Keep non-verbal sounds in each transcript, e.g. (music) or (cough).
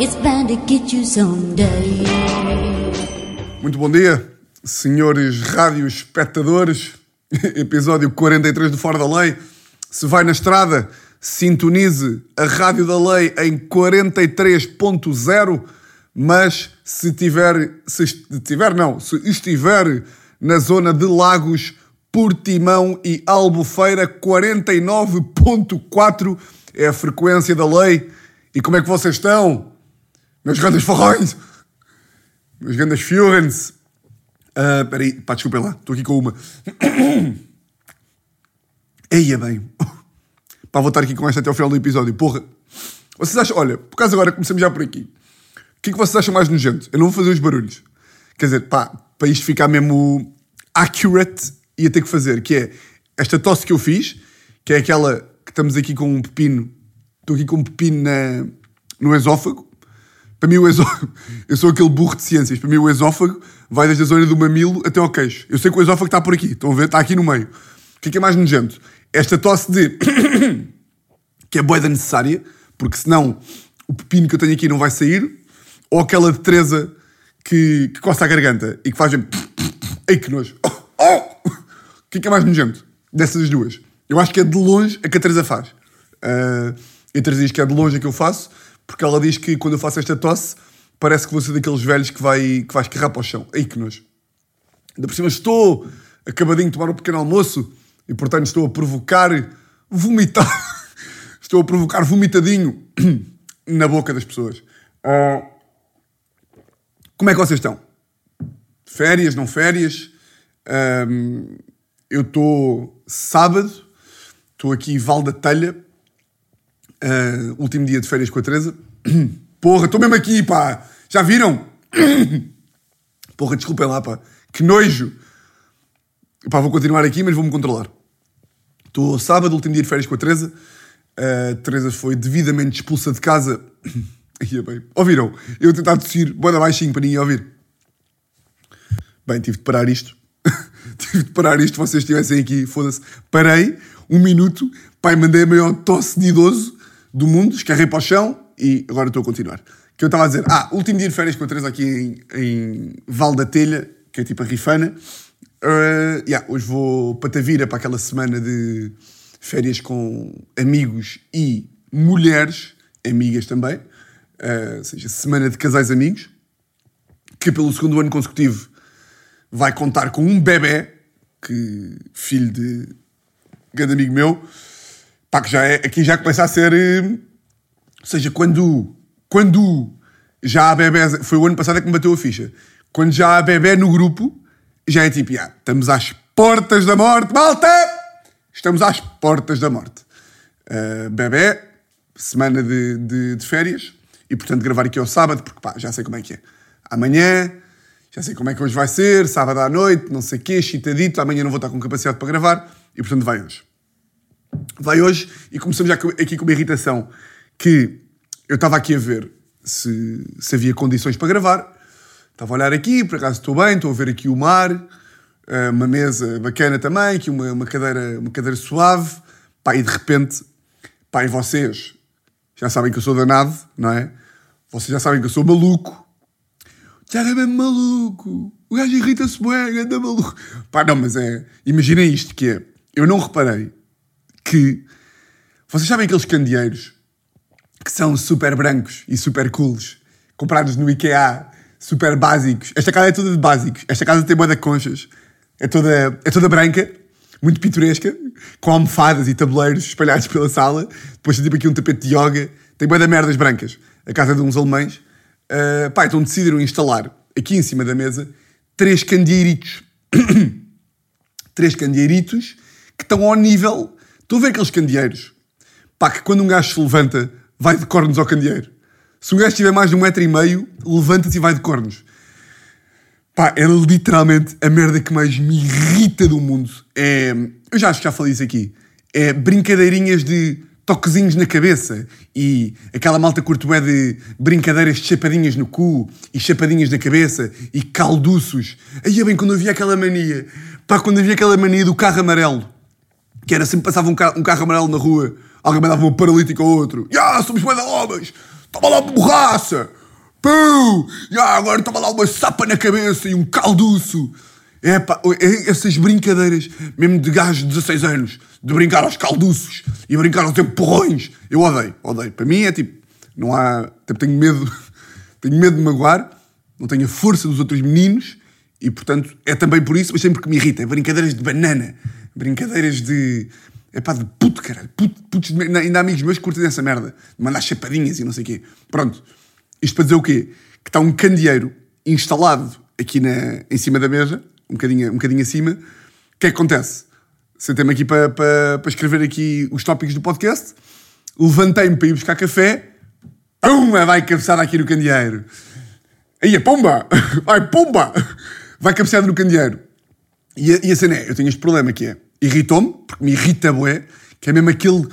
It's bound to get you someday. Muito bom dia, senhores rádio espectadores. (laughs) Episódio 43 do Fora da Lei. Se vai na estrada, sintonize a Rádio da Lei em 43.0, mas se tiver, se tiver não, se estiver na zona de Lagos, Portimão e Albufeira, 49.4 é a frequência da lei. E como é que vocês estão? Meus grandes forrões! Meus grandes fiorens! Uh, peraí, pá, desculpem lá, estou aqui com uma. (coughs) Eia bem. (coughs) Pá, vou estar aqui com esta até ao final do episódio. Porra. Vocês acham, olha, por causa agora começamos já por aqui. O que é que vocês acham mais nojento? Eu não vou fazer os barulhos. Quer dizer, pá, para isto ficar mesmo accurate, ia ter que fazer, que é esta tosse que eu fiz, que é aquela que estamos aqui com um pepino, estou aqui com um pepino na, no esófago. Para mim o esófago, eu sou aquele burro de ciências, para mim o esófago vai desde a zona do mamilo até ao queixo. Eu sei que o esófago está por aqui, estão a ver? Está aqui no meio. O que é que é mais nojento? Esta tosse de... (coughs) que é boeda necessária, porque senão o pepino que eu tenho aqui não vai sair, ou aquela de Teresa que, que coça a garganta e que faz... Ei, que nojo! Oh! (coughs) O que é que é mais nojento dessas duas? Eu acho que é de longe a que a Teresa faz. Uh, a Teresa diz que é de longe a que eu faço, porque ela diz que quando eu faço esta tosse, parece que vou ser daqueles velhos que vai, que vai escarrar para o chão. Ei, que nojo. Ainda por cima estou acabadinho de tomar um pequeno almoço e, portanto, estou a provocar vomitar. (laughs) estou a provocar vomitadinho (clears throat) na boca das pessoas. Uh, como é que vocês estão? Férias, não férias? Um, eu estou sábado, estou aqui em Val da Telha, uh, último dia de férias com a Teresa. (clears throat) Porra, estou mesmo aqui, pá! Já viram? (clears throat) Porra, desculpem lá, pá. Que nojo! Pá, vou continuar aqui, mas vou-me controlar. Estou sábado, último dia de férias com a Teresa. A Teresa foi devidamente expulsa de casa. (clears throat) Ia bem. Ouviram? Eu tentar tossir, bora baixinho para ninguém ouvir. Bem, tive de parar isto. (laughs) tive de parar isto, vocês estivessem aqui, foda-se. Parei, um minuto, pai, mandei a maior tosse de idoso do mundo, escarrei para o chão e agora estou a continuar. Que eu estava a dizer, ah, último dia de férias com a Teresa aqui em, em Val da Telha, que é tipo a Rifana. Uh, yeah, hoje vou para Tavira para aquela semana de férias com amigos e mulheres, amigas também. Uh, ou seja, semana de casais amigos, que pelo segundo ano consecutivo vai contar com um bebê, que, filho de grande amigo meu, pá, que já é, aqui já começa a ser. Uh, ou seja, quando, quando já há bebés. Foi o ano passado que me bateu a ficha. Quando já há bebê no grupo, já é tipo, yeah, estamos às portas da morte, malta! Estamos às portas da morte. Uh, bebê, semana de, de, de, férias, e portanto gravar aqui ao sábado, porque pá, já sei como é que é. Amanhã, já sei como é que hoje vai ser, sábado à noite, não sei o quê, chitadito, amanhã não vou estar com capacidade para gravar, e portanto vai hoje. Vai hoje, e começamos já aqui com uma irritação, que eu estava aqui a ver se, se havia condições para gravar, estava a olhar aqui, por acaso estou bem, estou a ver aqui o mar, uma mesa bacana também, aqui uma, uma, cadeira, uma cadeira suave, pá, e de repente, pá, e vocês já sabem que eu sou danado, não é? Vocês já sabem que eu sou maluco. Já é mesmo maluco. O gajo irrita-se bem, anda maluco. Pá, não, mas é... Imaginem isto que é... Eu não reparei que... Vocês sabem aqueles candeeiros que são super brancos e super cools, comprados no IKEA, super básicos. Esta casa é toda de básicos. Esta casa tem boa de conchas. É toda, é toda branca, muito pitoresca, com almofadas e tabuleiros espalhados pela sala. Depois tem tipo aqui um tapete de yoga. Tem boa de merdas brancas. A casa de uns alemães. Uh, pá, então decidiram instalar aqui em cima da mesa três candeeiritos. (coughs) três candeeiritos que estão ao nível. Estão a ver aqueles candeeiros? Pá, que quando um gajo se levanta, vai de cornos ao candeeiro. Se um gajo tiver mais de um metro e meio, levanta-se e vai de cornos. Pá, é literalmente a merda que mais me irrita do mundo. É, eu já acho que já falei isso aqui. É brincadeirinhas de toquezinhos na cabeça e aquela malta curto é de brincadeiras de chapadinhas no cu e chapadinhas na cabeça e calduços. Aí é bem quando havia aquela mania. Pá, quando havia aquela mania do carro amarelo. Que era sempre passava um carro, um carro amarelo na rua, alguém mandava um paralítico ao outro. Ya, yeah, somos bué homens! toma lá uma borraça, pum, e ah, agora toma lá uma sapa na cabeça e um calduço. É pá, essas brincadeiras, mesmo de gajos de 16 anos, de brincar aos calduços e brincar ao tempo porrões, eu odeio, odeio. Para mim é tipo, não há, tipo, tenho medo, (laughs) tenho medo de magoar, não tenho a força dos outros meninos e, portanto, é também por isso, mas sempre que me irrita. Brincadeiras de banana, brincadeiras de. É pá, de puto, caralho. Puto, putos de- ainda, ainda há amigos meus que curtem essa merda. Mandar chapadinhas e não sei o quê. Pronto. Isto para dizer o quê? Que está um candeeiro instalado aqui na, em cima da mesa, um bocadinho, um bocadinho acima. O que é que acontece? Sentei-me aqui para, para, para escrever aqui os tópicos do podcast. Levantei-me para ir buscar café. Pumba! Vai cabeçada aqui no candeeiro. Aí a pomba! (laughs) Vai, pomba! Vai cabeceada no candeeiro. E e a cena é, eu tenho este problema que é, irritou-me, porque me irrita bué, que é mesmo aquele...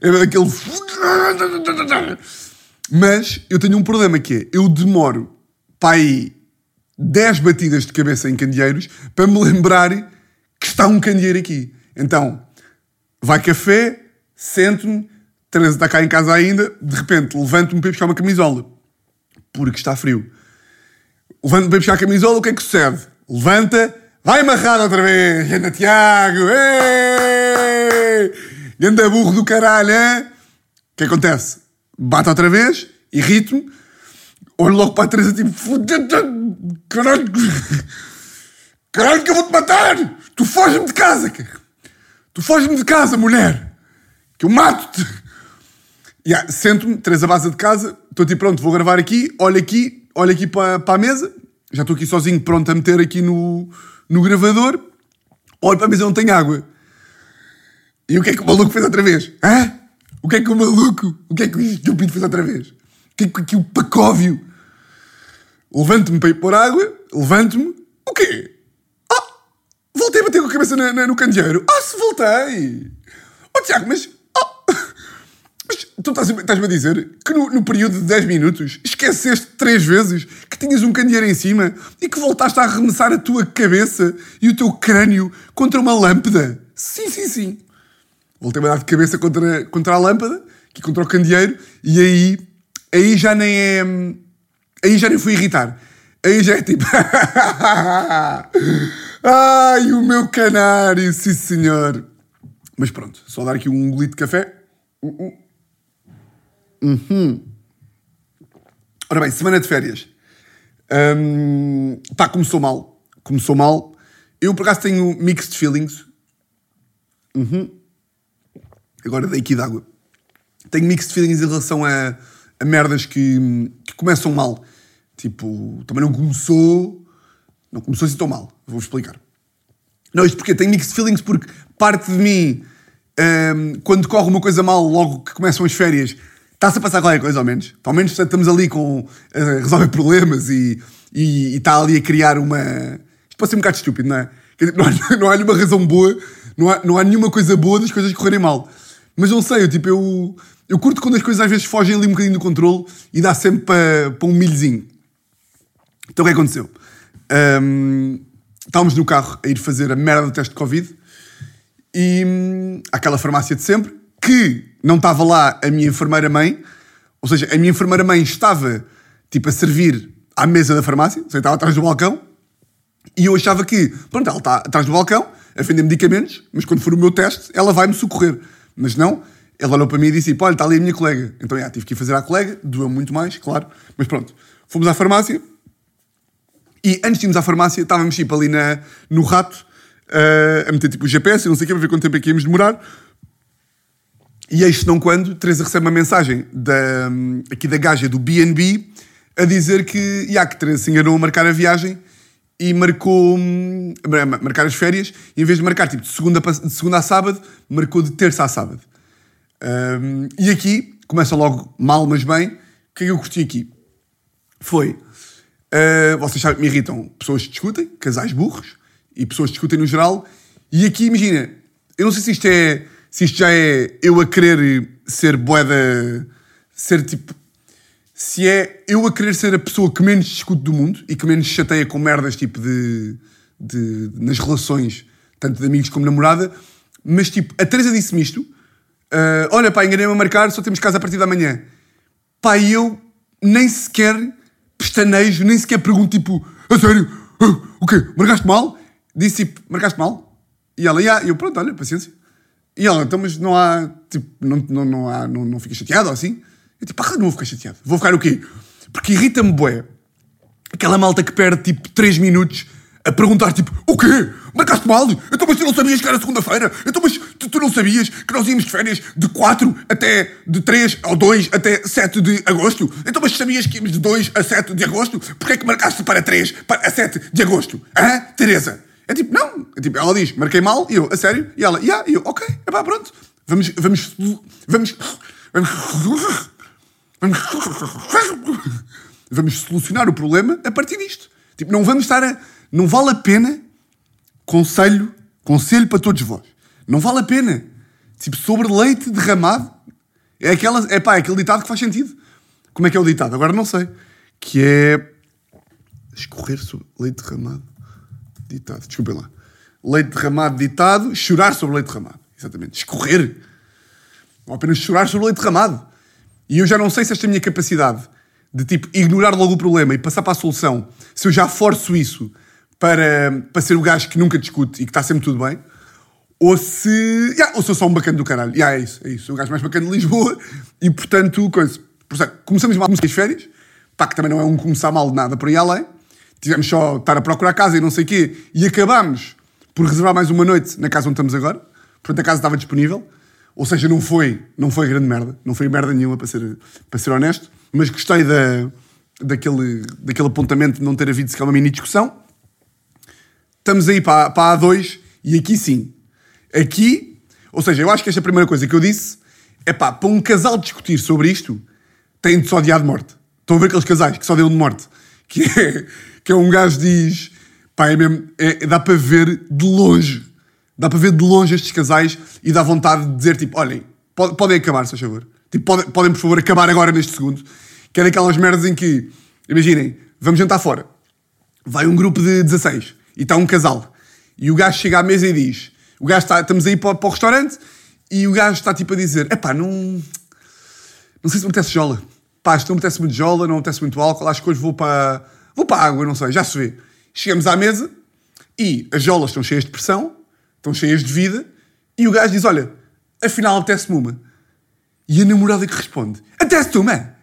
É mesmo aquele... Mas eu tenho um problema que é, eu demoro para aí 10 batidas de cabeça em candeeiros para me lembrar que está um candeeiro aqui. Então, vai café, sento-me, Teresa está cá em casa ainda, de repente levanto-me para ir buscar uma camisola, porque está frio. Levanto-me para ir buscar a camisola, o que é que sucede? Levanta, vai amarrado outra vez, anda Tiago, ei! anda burro do caralho, hein? O que acontece? Bate outra vez, irrito-me, olho logo para a Teresa tipo, "Foda-te, caralho, caralho que eu vou-te matar! Tu foges-me de casa, cara. Tu foges-me de casa, mulher! Que eu mato-te! Yeah, Sento-me, três a base de casa, estou tipo pronto, vou gravar aqui, olho aqui, olho aqui para a mesa, já estou aqui sozinho, pronto a meter aqui no, no gravador, olho para a mesa, não tenho água. E o que é que o maluco fez outra vez? Hã? O que é que o maluco, o que é que o estúpido fez outra vez? O que é que, que o pacóvio? Levanto-me para ir pôr água, levanto-me, o quê? Ah, voltei a bater com a cabeça na- na- no candeeiro. Ah, se voltei! Oh, Tiago, mas... tu estás- estás-me a dizer que no, no período de 10 minutos esqueceste três vezes que tinhas um candeeiro em cima e que voltaste a arremessar a tua cabeça e o teu crânio contra uma lâmpada? Sim, sim, sim. Voltei-me a dar de cabeça contra, contra a lâmpada, aqui contra o candeeiro, e aí, aí já nem é. Aí já nem fui irritar. Aí já é tipo. (laughs) Ai, o meu canário, sim senhor. Mas pronto, só dar aqui um golito de café. Uhum. Ora bem, semana de férias. Hum, pá, começou mal. Começou mal. Eu, por acaso, tenho mixed feelings. Agora dei aqui d'água. Tenho mixed feelings em relação a, a merdas que, que começam mal. Tipo, também não começou. Não começou assim tão mal. Vou explicar. Não, isto porque tenho mixed feelings porque parte de mim, hum, quando corre uma coisa mal, logo que começam as férias, está-se a passar qualquer coisa, ao menos. Ao menos estamos ali com, a resolver problemas e, e, e está ali a criar uma. Isto pode ser um bocado estúpido, não é? (laughs) Não há, não há nenhuma razão boa, não há, não há nenhuma coisa boa das coisas correrem mal. Mas não sei, eu, tipo, eu, eu curto quando as coisas às vezes fogem ali um bocadinho do controle e dá sempre para, para um milhozinho. Então o que aconteceu? Hum, estávamos no carro a ir fazer a merda do teste de Covid e hum, aquela farmácia de sempre que não estava lá a minha enfermeira-mãe, ou seja, a minha enfermeira-mãe estava tipo a servir à mesa da farmácia, ou seja, estava atrás do balcão e eu achava que, pronto, ela está atrás do balcão a vender medicamentos, mas quando for o meu teste ela vai-me socorrer. Mas não, ela olhou para mim e disse: olha, está ali a minha colega. Então, já, tive que ir fazer à colega, doeu muito mais, claro, mas pronto. Fomos à farmácia, e antes de irmos à farmácia, estávamos tipo ali na, no rato eh, a meter tipo o GPS não sei o que, para ver quanto tempo é que íamos demorar. E eis não quando, Teresa recebe uma mensagem da, aqui da gaja do BNB a dizer que, já, que Teresa se enganou a marcar a viagem e marcou hum, marcar as férias, e em vez de marcar tipo de segunda, de segunda a sábado, marcou de terça a sábado. Hum, e aqui começa logo mal, mas bem. O que é que eu curti aqui? Foi. Uh, vocês sabem me irritam pessoas que discutem, casais burros, e pessoas que discutem no geral. E aqui, imagina, eu não sei se isto é. Se isto já é eu a querer ser boeda. Ser tipo. Se é eu a querer ser a pessoa que menos discute do mundo e que menos chateia com merdas tipo de. de nas relações, tanto de amigos como namorada. Mas tipo, a Teresa disse-me isto Ah, olha, pá, enganei-me a marcar, só temos casa a partir da manhã. Pá, eu nem sequer pestanejo, nem sequer pergunto, tipo, a sério? Ah, o quê? Marcaste mal? Disse, tipo, marcaste mal? E ela, e eu, pronto, olha, paciência. E ela, então, mas não há, tipo, não, não, não, há, não, não fica chateado ou assim? Eu, tipo, ah, não vou ficar chateado. Vou ficar o quê? Porque irrita-me, bué, aquela malta que perde, tipo, 3 minutos a perguntar, tipo, o quê? Marcaste mal? Então, mas tu não sabias que era segunda-feira? Então, mas tu, tu, não sabias que nós íamos de férias de 4 até, de 3 ou 2 até 7 de agosto? Então, mas sabias que íamos de 2 a 7 de agosto? Porquê é que marcaste para 3 para a 7 de agosto? Hã, Teresa? É tipo, não. É tipo, ela diz, marquei mal, e eu, a sério? E ela, yeah, e eu, ok, é pá, pronto. Vamos, vamos, vamos, vamos, vamos, solucionar o problema a partir disto. Tipo, não vamos estar a, não vale a pena, conselho, conselho para todos vós, não vale a pena. Tipo, sobre leite derramado, é, aquela, é pá, é aquele ditado que faz sentido. Como é que é o ditado? Agora não sei. Que é escorrer sobre leite derramado ditado, desculpem lá. Leite derramado ditado, chorar sobre leite derramado. Exatamente. Escorrer. Ou apenas chorar sobre leite derramado. E eu já não sei se esta minha capacidade de tipo ignorar logo o problema e passar para a solução, se eu já forço isso para, para ser o gajo que nunca discute e que está sempre tudo bem, ou se. Yeah, ou sou um bacana do caralho. Yeah, é isso, é isso. Sou o gajo mais bacana de Lisboa e portanto, coisa. Começamos mal as férias, pá, que também não é um começar mal de nada por aí além tivemos só estar a procurar casa e não sei o quê, e acabámos por reservar mais uma noite na casa onde estamos agora. Portanto, a casa estava disponível. Ou seja, não foi, não foi grande merda. Não foi merda nenhuma, para ser, para ser honesto. Mas gostei da, daquele, daquele apontamento de não ter havido sequer uma mini discussão. Estamos aí para, para a A2 e aqui sim. Aqui, ou seja, eu acho que esta primeira coisa que eu disse é pá, para um casal discutir sobre isto, tem de se odiar de morte. Estão a ver aqueles casais que só deu de morte? Que é, que é um gajo diz, pá, é mesmo, é, dá para ver de longe, dá para ver de longe estes casais e dá vontade de dizer, tipo, olhem, pode, podem acabar, se favor. Tipo, podem, podem, por favor, acabar agora neste segundo. Que é daquelas merdas em que, imaginem, vamos jantar fora. Vai um grupo de 16 e está um casal. E o gajo chega à mesa e diz, o gajo está, estamos aí para, para o restaurante e o gajo está tipo a dizer, é pá, não, não sei se me apetece jola. Pá, isto não me apetece muito jola, não me apetece muito álcool, acho que hoje vou para Vou para a água, não sei, já se vê. Chegamos à mesa e as jolas estão cheias de pressão, estão cheias de vida, e o gajo diz: Olha, afinal apetece-me uma. E a namorada que responde: Apetece-te uma?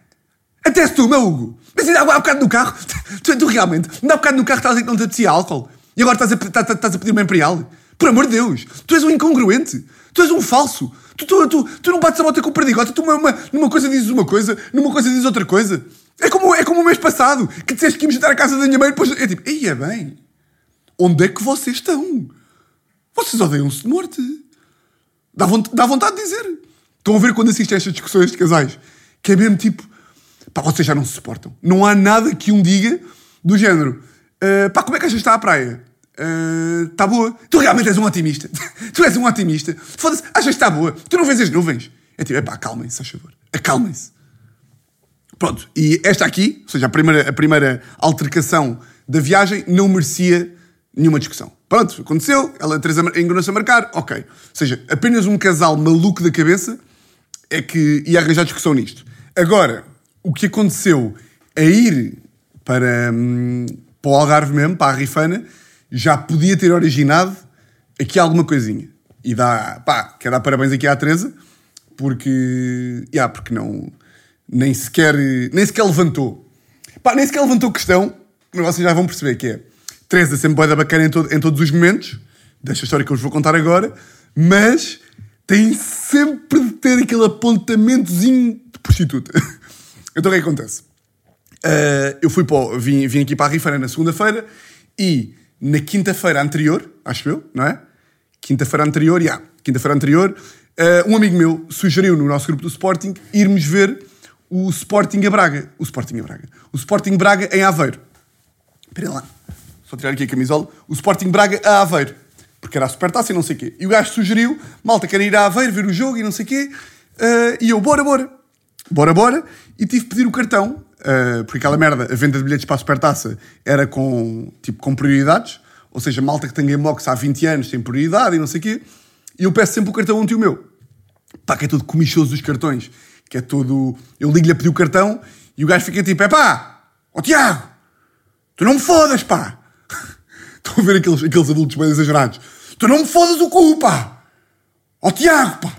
Apetece-te uma, Hugo? Mas ainda há bocado no carro, (laughs) tu, tu realmente, há bocado no carro estás a dizer que não te apetecia álcool e agora estás a, estás a pedir uma imperial? Por amor de Deus, tu és um incongruente, tu és um falso, tu, tu, tu, tu não bates a bota com o perdigota, tu numa, numa coisa dizes uma coisa, numa coisa dizes outra coisa. É como, é como o mês passado, que disseste que íamos jantar à casa da minha mãe e depois. É tipo, ia bem, onde é que vocês estão? Vocês odeiam-se de morte. Dá, vontade, dá vontade de dizer. Estão a ver quando assistem a estas discussões de casais? Que é mesmo tipo, pá, vocês já não se suportam. Não há nada que um diga do género, uh, pá, como é que achas que está a praia? Está uh, boa. Tu realmente és um otimista. (laughs) tu és um otimista. Foda-se, achas que está boa. Tu não vês as nuvens. É tipo, é pá, acalmem-se, a favor. Acalmem-se. Pronto, e esta aqui, ou seja, a primeira, a primeira altercação da viagem, não merecia nenhuma discussão. Pronto, aconteceu, ela Teresa enganou-se a marcar, ok. Ou seja, apenas um casal maluco da cabeça é que ia arranjar discussão nisto. Agora, o que aconteceu a ir para, hum, para o Algarve mesmo, para a Rifana, já podia ter originado aqui alguma coisinha. E dá, pá, quero dar parabéns aqui à Teresa, porque, yeah, porque não nem sequer, nem sequer levantou. Pá, nem sequer levantou questão, mas vocês já vão perceber que é. Teresa sempre boeda bacana em, todo, em todos os momentos, desta história que eu vos vou contar agora, mas tem sempre de ter aquele apontamentozinho de prostituta. (laughs) então o que é que acontece? Uh, eu fui para, vim, vim aqui para a Rifana na segunda-feira e na quinta-feira anterior, acho eu, não é? Quinta-feira anterior, já, yeah, quinta-feira anterior, uh, um amigo meu sugeriu no nosso grupo do Sporting irmos ver o Sporting a Braga. O Sporting a Braga. O Sporting Braga em Aveiro. Espera lá. Só tirar aqui a camisola. O Sporting Braga a Aveiro. Porque era a supertaça e não sei o quê. E o gajo sugeriu, malta, querem ir a Aveiro ver o jogo e não sei o quê. Uh, e eu, bora, bora. Bora, bora. E tive de pedir o cartão. Uh, porque aquela merda, a venda de bilhetes para a supertaça era com, tipo, com prioridades. Ou seja, malta que tem Gamebox há 20 anos tem prioridade e não sei o quê. E eu peço sempre o cartão a um tio meu. pá, que é todo comichoso dos cartões, que é todo. Eu ligo-lhe a pedir o cartão e o gajo fica tipo: é pá, ó Tiago, tu não me fodas, pá. (laughs) Estão a ver aqueles, aqueles adultos bem exagerados. Tu não me fodas o cu, pá. Ó Tiago, pá.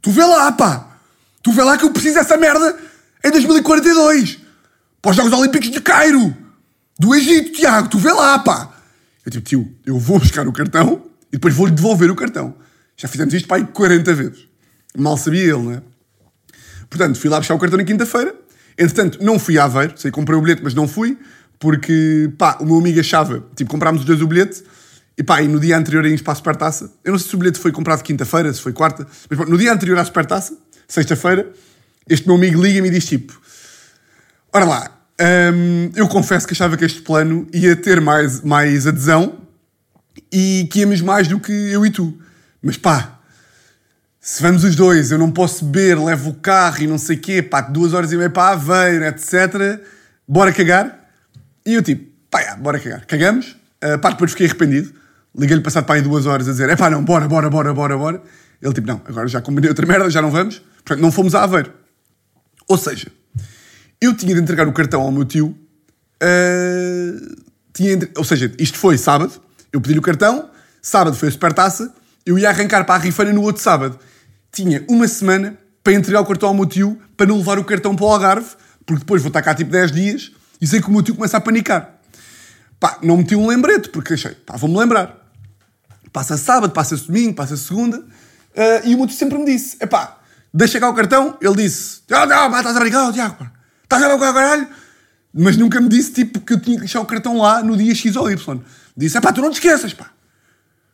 Tu vê lá, pá. Tu vê lá que eu preciso dessa merda em 2042. Para os Jogos Olímpicos de Cairo. Do Egito, Tiago. Tu vê lá, pá. Eu tipo, tio, eu vou buscar o cartão e depois vou-lhe devolver o cartão. Já fizemos isto, pá, aí 40 vezes. Mal sabia ele, não é? Portanto, fui lá buscar o cartão na quinta-feira. Entretanto, não fui a Aveiro. Sei, comprei o bilhete, mas não fui. Porque, pá, o meu amigo achava... Tipo, comprámos os dois o bilhete. E pá, e no dia anterior íamos para a Supertaça. Eu não sei se o bilhete foi comprado quinta-feira, se foi quarta. Mas pá, no dia anterior à Supertaça, sexta-feira, este meu amigo liga-me e diz tipo... Ora lá, hum, eu confesso que achava que este plano ia ter mais, mais adesão e que íamos mais do que eu e tu. Mas pá, se vamos os dois, eu não posso beber, levo o carro e não sei o quê, pá, duas horas e meia para Aveiro, etc. Bora cagar? E eu tipo, pá, já, bora cagar. Cagamos, uh, pá, depois fiquei arrependido. Liguei-lhe passado para aí duas horas a dizer, é pá, não, bora, bora, bora, bora, bora. Ele tipo, não, agora já combinei outra merda, já não vamos. Portanto, não fomos a Aveiro. Ou seja, eu tinha de entregar o cartão ao meu tio. uh, tinha entre- Ou seja, isto foi sábado. Eu pedi-lhe o cartão. Sábado foi a supertaça. Eu ia arrancar para a rifeira no outro sábado. Tinha uma semana para entregar o cartão ao meu tio para não levar o cartão para o Algarve, porque depois vou estar cá tipo 10 dias e sei que o meu tio começa a panicar. Pá, não meti um lembrete, porque achei, pá, vou-me lembrar. Passa sábado, passa domingo, passa segunda. ah, e o meu tio sempre me disse: é pá, deixa cá o cartão. Ele disse: ah, não, pá, estás a brincar, ó, Tiago, pá. Estás a brincar, caralho. Mas nunca me disse tipo que eu tinha que deixar o cartão lá no dia X ou Y. Disse: é pá, tu não te esqueças, pá.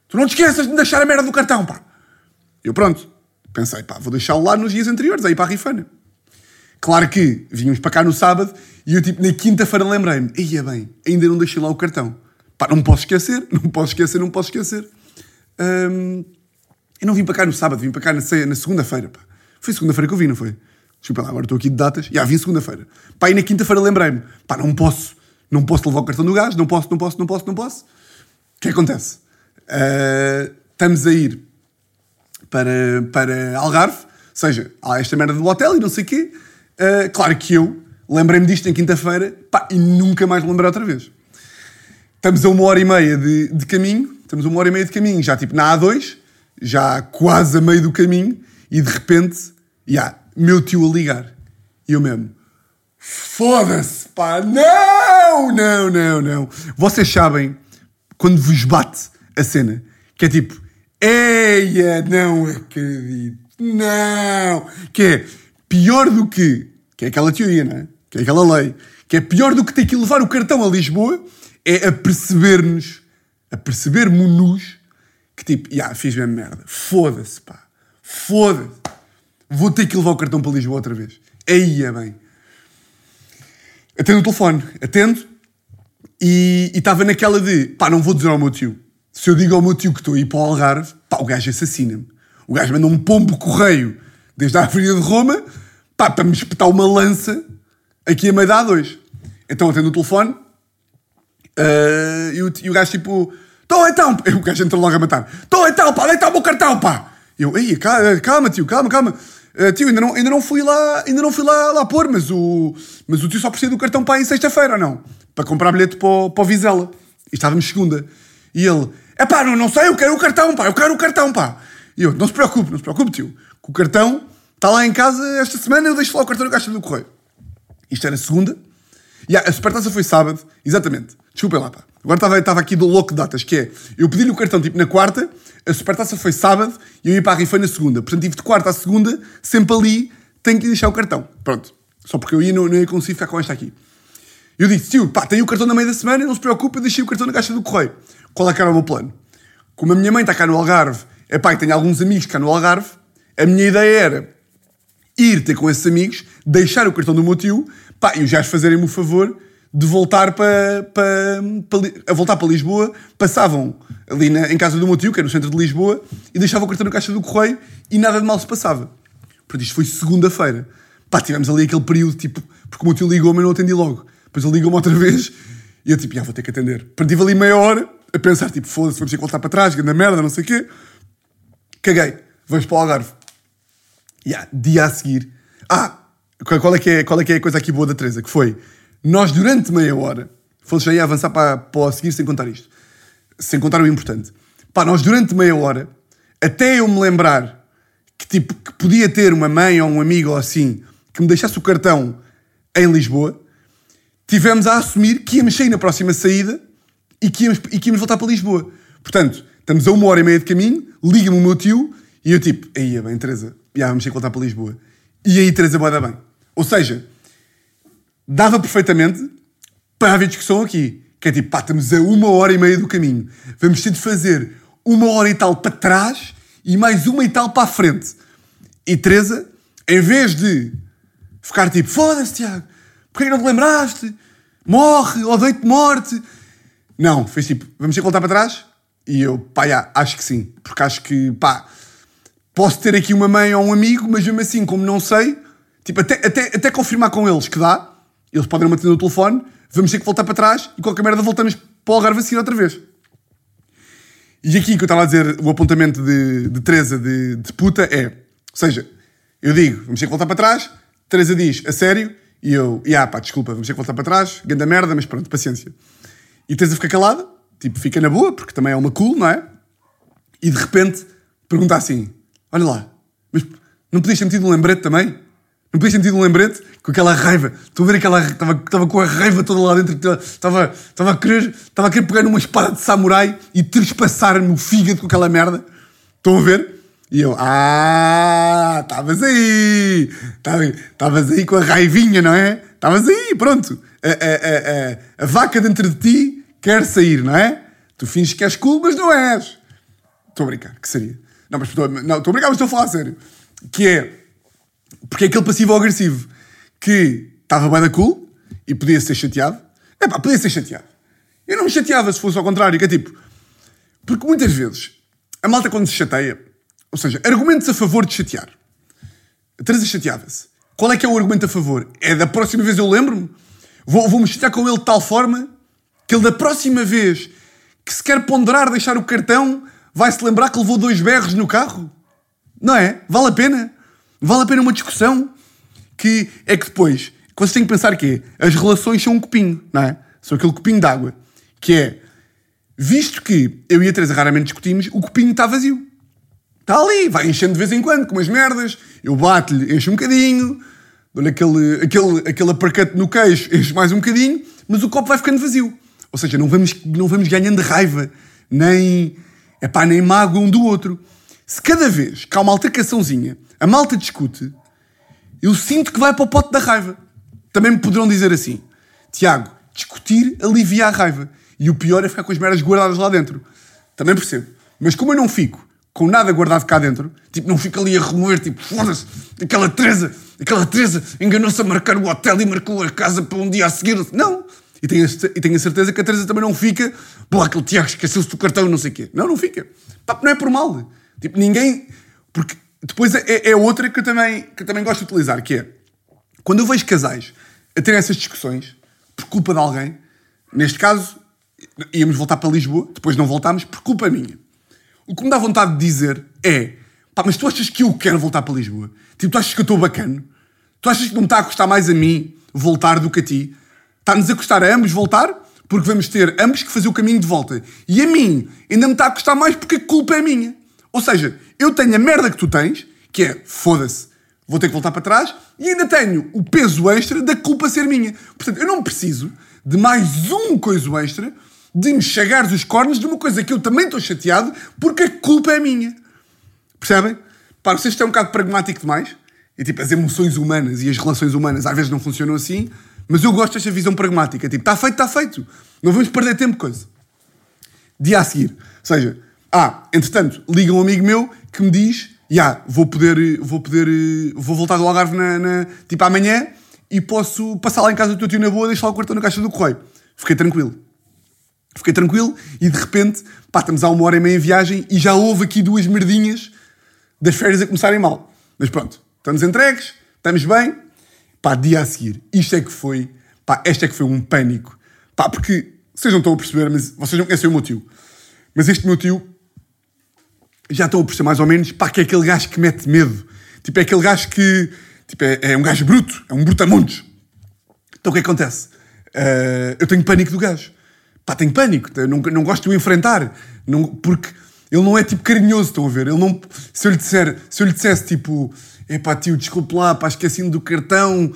Tu não te esqueças de deixar a merda do cartão, pá. Eu pronto, pensei, pá, vou deixá-lo lá nos dias anteriores, aí para a rifana. Claro que vínhamos para cá no sábado e eu, tipo, na quinta-feira lembrei-me: ia bem, ainda não deixei lá o cartão. Pá, não (laughs) posso esquecer, não posso esquecer, não posso esquecer. Hum, eu não vim para cá no sábado, vim para cá na, na segunda-feira, pá. Foi segunda-feira que eu vim, não foi? Desculpa lá, agora estou aqui de datas. Já, vim segunda-feira. Pá, e na quinta-feira lembrei-me: pá, não posso, não posso levar o cartão do gás, não posso, não posso, não posso, não posso. O que acontece? Ah, estamos a ir para, para Algarve, ou seja, há esta merda do hotel e não sei o quê. Ah, claro que eu lembrei-me disto em quinta-feira pá, e nunca mais lembrei outra vez. Estamos a uma hora e meia de, de caminho, estamos a uma hora e meia de caminho, já tipo na A2, já quase a meio do caminho, e de repente, já, meu tio a ligar. E eu mesmo, foda-se, pá, não, não, não, não. Vocês sabem, quando vos bate a cena, que é tipo, eia, não acredito, não. Que é pior do que, que é aquela teoria, não é? Que é aquela lei, que é pior do que ter que levar o cartão a Lisboa, é a perceber-nos, a perceber-nos que tipo, já, fiz mesmo merda, foda-se, pá, foda-se. Vou ter que levar o cartão para Lisboa outra vez. Aí é bem. Atendo o telefone, atendo, e estava naquela de, pá, não vou dizer ao meu tio. Se eu digo ao meu tio que estou a ir para o Algarve, pá, o gajo assassina-me. O gajo manda um pombo correio desde a Avenida de Roma, pá, para me espetar uma lança aqui a meio da A2. Então atendo o telefone, ah, e, o, e o gajo tipo, estou então, (laughs) o gajo entra logo a matar, estou então, pá, deita o meu cartão, pá. Eu, ei, calma, tio, calma, calma. Ah, tio, ainda não, ainda não fui lá, ainda não fui lá, lá pôr, mas o, mas o tio só precisa do cartão para em sexta-feira, ou não? Para comprar bilhete para, o- para o Vizela. E estávamos segunda. E ele, é pá, não, não sei, eu quero o cartão, pá, eu quero o cartão, pá. E eu, não se preocupe, não se preocupe, tio, que o cartão está lá em casa esta semana, eu deixo lá o cartão na caixa do correio. Isto era segunda. E a supertaça foi sábado, exatamente. Desculpem lá, pá. Agora estava, estava aqui do louco de datas, que é, eu pedi-lhe o cartão tipo na quarta, a supertaça foi sábado e eu ia para a rifa na segunda. Portanto, tive de quarta à segunda, sempre ali, tenho que deixar o cartão. Pronto. Só porque eu ia, não, não ia conseguir ficar com esta aqui. Eu disse, tio, pá, tenho o cartão na meio da semana, não se preocupe, eu deixei o cartão na caixa do correio. Qual é que era o meu plano? Como a minha mãe está cá no Algarve, é pá, e tenho alguns amigos cá no Algarve, a minha ideia era ir ter com esses amigos, deixar o cartão do meu tio, pá, e os gajos fazerem-me o favor de voltar para, para, para a voltar para Lisboa, passavam ali na- em casa do meu tio, que é no centro de Lisboa, e deixavam o cartão na caixa do correio e nada de mal se passava. Portanto, isto foi segunda-feira. Pá, tivemos ali aquele período, tipo, porque o meu tio ligou-me e não atendi logo. Depois ele ligou-me outra (laughs) vez e eu, tipo, já vou ter que atender. Portanto, tive ali meia hora a pensar, tipo, foda-se, vamos ter que voltar para trás, grande merda, não sei o quê. Caguei. Vamos para o Algarve. Yeah, dia a seguir. Ah, qual é, que é, qual é que é a coisa aqui boa da Teresa? Que foi, nós durante meia hora, fosse já ia avançar para, para o seguir sem contar isto, sem contar o importante. Pá, nós durante meia hora, até eu me lembrar que, tipo, que podia ter uma mãe ou um amigo ou assim que me deixasse o cartão em Lisboa, tivemos a assumir que íamos sair na próxima saída e que íamos, e que íamos voltar para Lisboa. Portanto, estamos a uma hora e meia de caminho, liga-me o meu tio e eu tipo, aí bem, Teresa, já vamos ter que voltar para Lisboa. E aí Teresa dar bem. Ou seja, dava perfeitamente para haver discussão aqui. Que é tipo, pá, estamos a uma hora e meia do caminho. Vamos ter de fazer uma hora e tal para trás e mais uma e tal para a frente. E Teresa, em vez de ficar tipo, foda-se, Tiago, porquê não te lembraste? Morre, odeio-te morte. Não, fez tipo, vamos ter que voltar para trás? E eu, pá, já, acho que sim. Porque acho que, pá, posso ter aqui uma mãe ou um amigo, mas mesmo assim, como não sei, tipo, até, até, até confirmar com eles que dá, eles podem não atender o telefone, vamos ter que voltar para trás e qualquer merda voltamos para o Algarve a seguir outra vez. E aqui que eu estava a dizer, o apontamento de, de Teresa de, de puta é, ou seja, eu digo, vamos ter que voltar para trás, Teresa diz, a sério, e eu, e ah pá, desculpa, vamos ter que voltar para trás, grande merda, mas pronto, paciência. E Teresa fica calada, tipo, fica na boa, porque também é uma cool, não é? E de repente pergunta assim, olha lá, mas não podias ter metido um lembrete também? Não podias ter metido um lembrete com aquela raiva? Estou a ver aquela. Estava, estava com a raiva toda lá dentro. Estava, estava, a querer, estava a querer pegar numa espada de samurai e trespassar-me o fígado com aquela merda. Estão a ver? E eu, ah, estavas aí. Estavas aí com a raivinha, não é? Estavas aí, pronto. A, a, a, a, vaca dentro de ti quer sair, não é? Tu finges que és cool, mas não és. Estou a brincar, que seria? Não, mas estou, não, estou a brincar, mas estou a falar a sério. Que é, porque é aquele passivo-agressivo que estava bem da cool e podia ser chateado. É pá, podia ser chateado. Eu não me chateava se fosse ao contrário, que é tipo. Porque muitas vezes a malta quando se chateia, ou seja, argumentos a favor de chatear. A Teresa chateava-se. Qual é que é o argumento a favor? É da próxima vez eu lembro-me? Vou, vou-me chatear com ele de tal forma que ele da próxima vez que se quer ponderar deixar o cartão vai-se lembrar que levou dois berros no carro? Não é? Vale a pena? Vale a pena uma discussão? Que é que depois, que vocês têm que pensar que as relações são um copinho, não é? São aquele copinho de água. Que é, visto que eu e a Teresa raramente discutimos, o copinho está vazio. Está ali, vai enchendo de vez em quando, com umas merdas. Eu bato-lhe, encho um bocadinho, dou-lhe aquele, aquele, aquele aparcate no queixo, encho mais um bocadinho, mas o copo vai ficando vazio. Ou seja, não vamos, não vamos ganhando raiva, nem, epá, nem mágoa um do outro. Se cada vez que há uma altercaçãozinha, a malta discute, eu sinto que vai para o pote da raiva. Também me poderão dizer assim, Tiago, discutir alivia a raiva. E o pior é ficar com as merdas guardadas lá dentro. Também percebo. Mas como eu não fico com nada guardado cá dentro, tipo, não fico ali a remover, tipo, foda-se, aquela Teresa, aquela Teresa enganou-se a marcar o hotel e marcou a casa para um dia a seguir. Não. E tenho, a, e tenho a certeza que a Teresa também não fica, pô, aquele Tiago esqueceu-se do cartão, não sei o quê. Não, não fica. Pá, não é por mal. Tipo, ninguém. Porque depois é, é outra que eu, também, que eu também gosto de utilizar, que é quando eu vejo casais a terem essas discussões por culpa de alguém, neste caso íamos voltar para Lisboa, depois não voltámos por culpa minha. O que me dá vontade de dizer é pá, mas tu achas que eu quero voltar para Lisboa? Tipo, tu achas que eu estou bacana? Tu achas que não me está a custar mais a mim voltar do que a ti? Está-nos a custar a ambos voltar? Porque vamos ter ambos que fazer o caminho de volta. E a mim ainda me está a custar mais porque a culpa é minha. Ou seja, eu tenho a merda que tu tens, que é foda-se, vou ter que voltar para trás, e ainda tenho o peso extra da culpa ser minha. Portanto, eu não preciso de mais um coisa extra de me chagares os cornos de uma coisa que eu também estou chateado porque a culpa é minha. Percebem? Para vocês estão é um bocado pragmático demais. E tipo, as emoções humanas e as relações humanas às vezes não funcionam assim, mas eu gosto desta visão pragmática. Tipo, está feito, está feito. Não vamos perder tempo coisa. Dia a seguir. Ou seja, ah, entretanto, liga um amigo meu que me diz: Já, yeah, vou poder, vou poder, vou voltar do Algarve na, na, tipo amanhã e posso passar lá em casa do teu tio na boa, deixar o cartão na caixa do correio. Fiquei tranquilo. Fiquei tranquilo e de repente, pá, estamos há uma hora e meia em viagem e já houve aqui duas merdinhas das férias a começarem mal. Mas pronto, estamos entregues, estamos bem. Pá, dia a seguir, isto é que foi, pá, este é que foi um pânico. Pá, porque vocês não estão a perceber, mas vocês não conhecem o meu tio. Mas este meu tio já estão a perceber mais ou menos, pá, que é aquele gajo que mete medo. Tipo, é aquele gajo que. Tipo, é, é um gajo bruto, é um brutamontes. Então o que é que acontece? Uh, eu tenho pânico do gajo. Pá, tenho pânico. Não, não gosto de o enfrentar. Não, porque ele não é tipo carinhoso, estão a ver? Ele não, se, eu lhe disser, se eu lhe dissesse tipo, epá tio, desculpe lá, pá, esqueci-me do cartão,